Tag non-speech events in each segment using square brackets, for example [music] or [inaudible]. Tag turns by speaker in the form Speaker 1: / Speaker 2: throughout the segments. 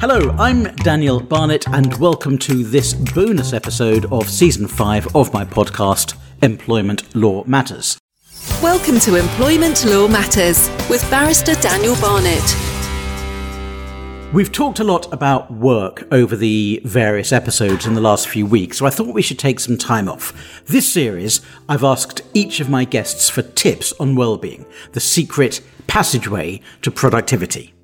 Speaker 1: Hello, I'm Daniel Barnett, and welcome to this bonus episode of season five of my podcast, Employment Law Matters.
Speaker 2: Welcome to Employment Law Matters with barrister Daniel Barnett.
Speaker 1: We've talked a lot about work over the various episodes in the last few weeks, so I thought we should take some time off. This series, I've asked each of my guests for tips on well-being, the secret passageway to productivity.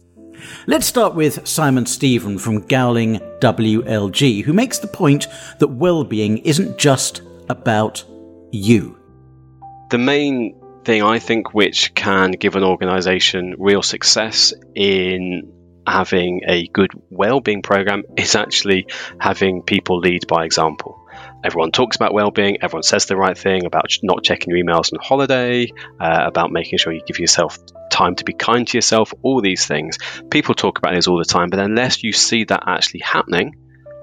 Speaker 1: Let's start with Simon Stephen from Gowling WLG, who makes the point that well-being isn't just about you.
Speaker 3: The main thing I think which can give an organization real success in having a good well-being program is actually having people lead by example. Everyone talks about well-being. Everyone says the right thing about not checking your emails on holiday, uh, about making sure you give yourself time to be kind to yourself. All these things people talk about this all the time, but unless you see that actually happening,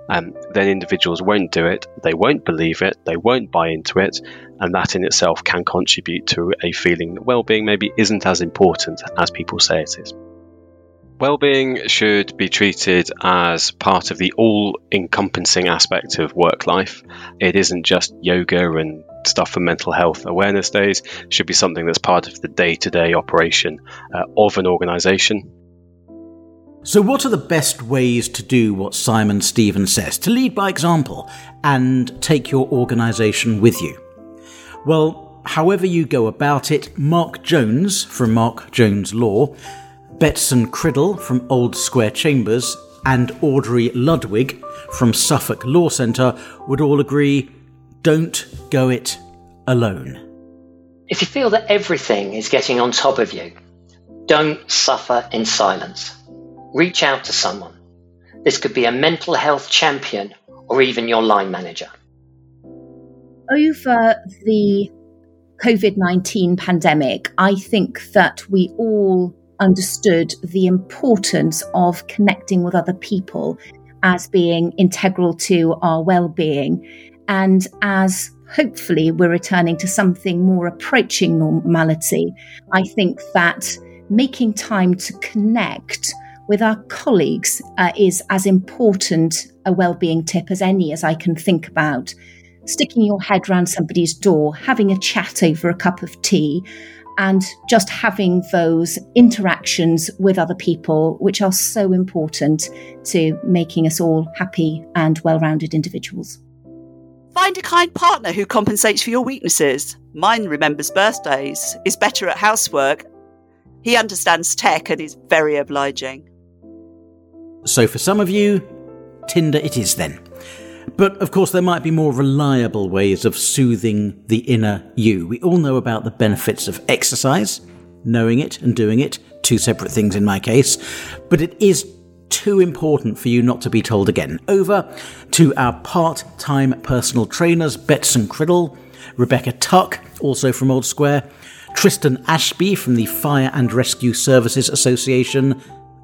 Speaker 3: um, then individuals won't do it. They won't believe it. They won't buy into it, and that in itself can contribute to a feeling that well-being maybe isn't as important as people say it is. Well-being should be treated as part of the all encompassing aspect of work life. It isn't just yoga and stuff for mental health awareness days, should be something that's part of the day to day operation uh, of an organization.
Speaker 1: So, what are the best ways to do what Simon Stevens says? To lead by example and take your organisation with you? Well, however you go about it, Mark Jones from Mark Jones Law Betsan Criddle from Old Square Chambers and Audrey Ludwig from Suffolk Law Centre would all agree don't go it alone.
Speaker 4: If you feel that everything is getting on top of you, don't suffer in silence. Reach out to someone. This could be a mental health champion or even your line manager.
Speaker 5: Over the COVID 19 pandemic, I think that we all understood the importance of connecting with other people as being integral to our well-being and as hopefully we're returning to something more approaching normality i think that making time to connect with our colleagues uh, is as important a well-being tip as any as i can think about sticking your head round somebody's door having a chat over a cup of tea and just having those interactions with other people, which are so important to making us all happy and well rounded individuals.
Speaker 6: Find a kind partner who compensates for your weaknesses. Mine remembers birthdays, is better at housework. He understands tech and is very obliging.
Speaker 1: So, for some of you, Tinder it is then. But of course, there might be more reliable ways of soothing the inner you. We all know about the benefits of exercise, knowing it and doing it, two separate things in my case, but it is too important for you not to be told again. Over to our part time personal trainers, Betsan Criddle, Rebecca Tuck, also from Old Square, Tristan Ashby from the Fire and Rescue Services Association,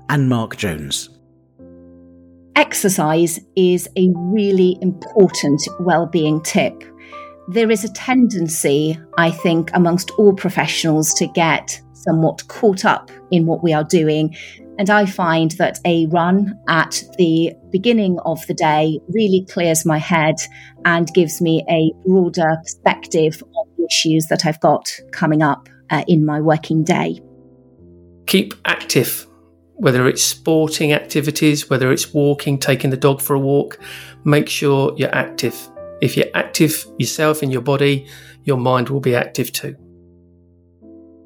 Speaker 1: and Mark Jones
Speaker 5: exercise is a really important well-being tip. There is a tendency, I think, amongst all professionals to get somewhat caught up in what we are doing. And I find that a run at the beginning of the day really clears my head and gives me a broader perspective of the issues that I've got coming up uh, in my working day.
Speaker 7: Keep active whether it's sporting activities, whether it's walking, taking the dog for a walk, make sure you're active. If you're active yourself in your body, your mind will be active too.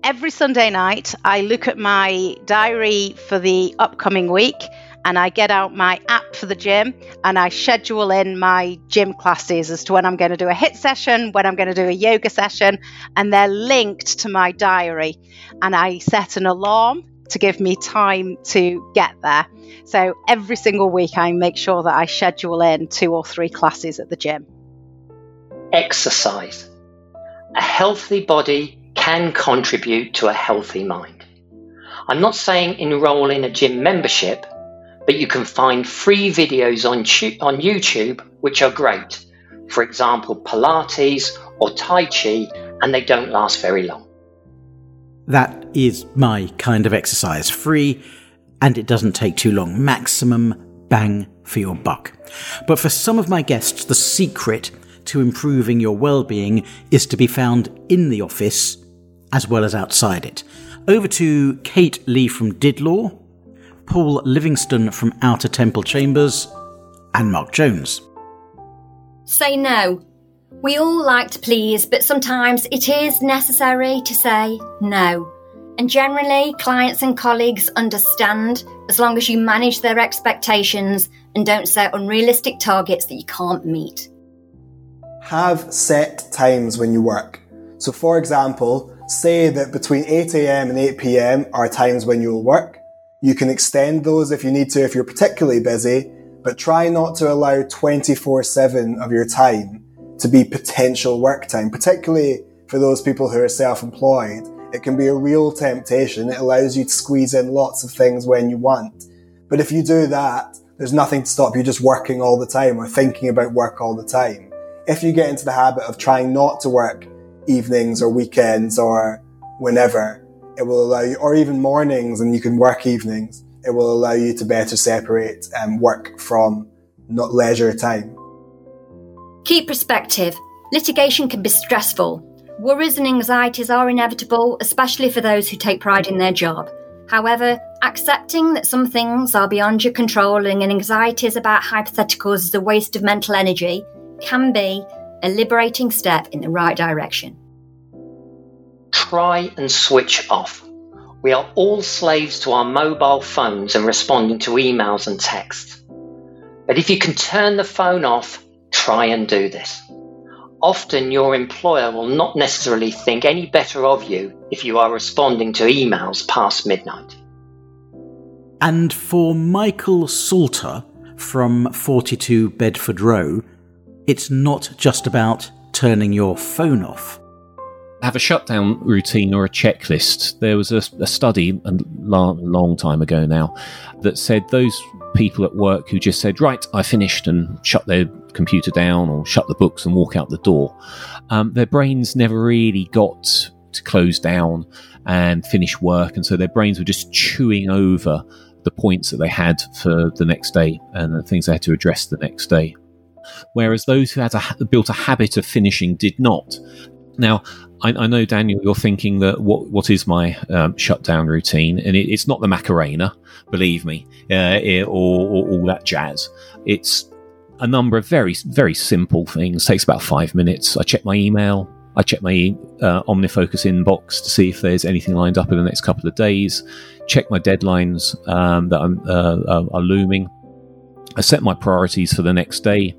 Speaker 8: Every Sunday night, I look at my diary for the upcoming week and I get out my app for the gym and I schedule in my gym classes as to when I'm going to do a HIIT session, when I'm going to do a yoga session, and they're linked to my diary. And I set an alarm to give me time to get there. So every single week, I make sure that I schedule in two or three classes at the gym.
Speaker 4: Exercise. A healthy body can contribute to a healthy mind. I'm not saying enroll in a gym membership, but you can find free videos on, on YouTube which are great. For example, Pilates or Tai Chi, and they don't last very long.
Speaker 1: That is my kind of exercise. Free, and it doesn't take too long. Maximum bang for your buck. But for some of my guests, the secret to improving your well-being is to be found in the office as well as outside it. Over to Kate Lee from Didlaw, Paul Livingston from Outer Temple Chambers, and Mark Jones.
Speaker 9: Say no. We all like to please, but sometimes it is necessary to say no. And generally, clients and colleagues understand as long as you manage their expectations and don't set unrealistic targets that you can't meet.
Speaker 10: Have set times when you work. So, for example, say that between 8am and 8pm are times when you'll work. You can extend those if you need to if you're particularly busy, but try not to allow 24 7 of your time to be potential work time, particularly for those people who are self-employed. It can be a real temptation. It allows you to squeeze in lots of things when you want. But if you do that, there's nothing to stop you just working all the time or thinking about work all the time. If you get into the habit of trying not to work evenings or weekends or whenever, it will allow you, or even mornings and you can work evenings, it will allow you to better separate um, work from not leisure time.
Speaker 9: Keep perspective. Litigation can be stressful. Worries and anxieties are inevitable, especially for those who take pride in their job. However, accepting that some things are beyond your control and anxieties about hypotheticals is a waste of mental energy can be a liberating step in the right direction.
Speaker 4: Try and switch off. We are all slaves to our mobile phones and responding to emails and texts. But if you can turn the phone off, try and do this. Often your employer will not necessarily think any better of you if you are responding to emails past midnight.
Speaker 1: And for Michael Salter from 42 Bedford Row, it's not just about turning your phone off.
Speaker 11: Have a shutdown routine or a checklist. There was a, a study a long, long time ago now that said those people at work who just said, Right, I finished and shut their computer down or shut the books and walk out the door, um, their brains never really got to close down and finish work. And so their brains were just chewing over the points that they had for the next day and the things they had to address the next day whereas those who had a, built a habit of finishing did not. Now, I, I, know Daniel, you're thinking that what what is my um, shutdown routine, and it, it's not the Macarena, believe me, uh, or, all that jazz. It's a number of very very simple things. It takes about five minutes. I check my email. I check my uh, OmniFocus inbox to see if there's anything lined up in the next couple of days. Check my deadlines um, that uh, are looming I set my priorities for the next day.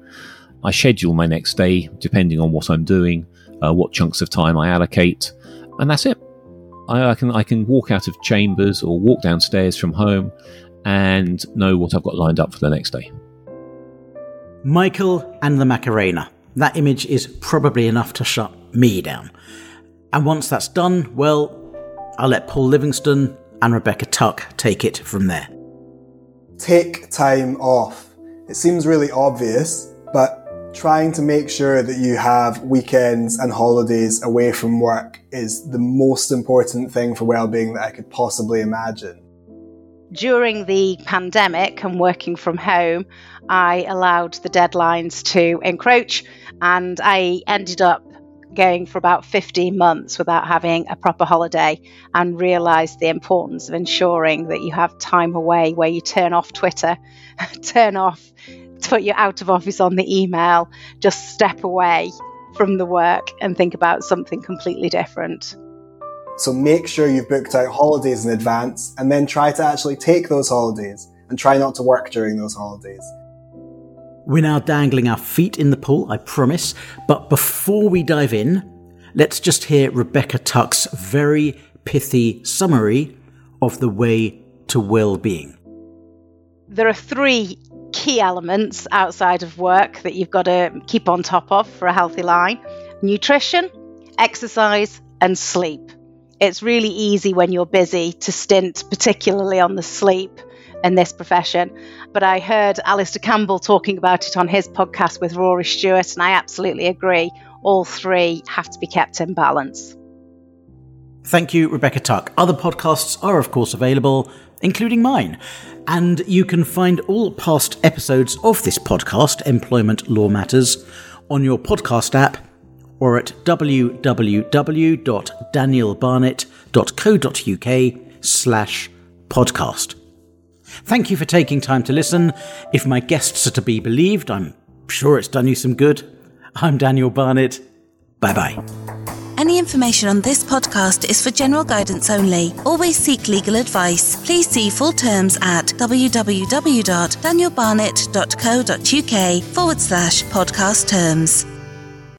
Speaker 11: I schedule my next day depending on what I'm doing, uh, what chunks of time I allocate, and that's it. I, I, can I can walk out of chambers or walk downstairs from home and know what I've got lined up for the next day.
Speaker 1: Michael and the Macarena. That image is probably enough to shut me down. And once that's done, well, I'll let Paul Livingston and Rebecca Tuck take it from there
Speaker 10: take time off. It seems really obvious, but trying to make sure that you have weekends and holidays away from work is the most important thing for well-being that I could possibly imagine.
Speaker 8: During the pandemic and working from home, I allowed the deadlines to encroach and I ended up going for about 15 months without having a proper holiday and realized the importance of ensuring that you have time away where you turn off Twitter, [laughs] turn off, put you out of office on the email, just step away from the work and think about something completely different.
Speaker 10: So make sure you've booked out holidays in advance and then try to actually take those holidays and try not to work during those holidays.
Speaker 1: We're now dangling our feet in the pool, I promise. But before we dive in, let's just hear Rebecca Tuck's very pithy summary of the way to well being.
Speaker 8: There are three key elements outside of work that you've got to keep on top of for a healthy line nutrition, exercise, and sleep. It's really easy when you're busy to stint, particularly on the sleep in this profession. But I heard Alastair Campbell talking about it on his podcast with Rory Stewart, and I absolutely agree. All three have to be kept in balance.
Speaker 1: Thank you, Rebecca Tuck. Other podcasts are, of course, available, including mine. And you can find all past episodes of this podcast, Employment Law Matters, on your podcast app or at www.danielbarnett.co.uk slash podcast. Thank you for taking time to listen. If my guests are to be believed, I'm sure it's done you some good. I'm Daniel Barnett. Bye bye.
Speaker 12: Any information on this podcast is for general guidance only. Always seek legal advice. Please see full terms at www.danielbarnett.co.uk forward slash podcast terms.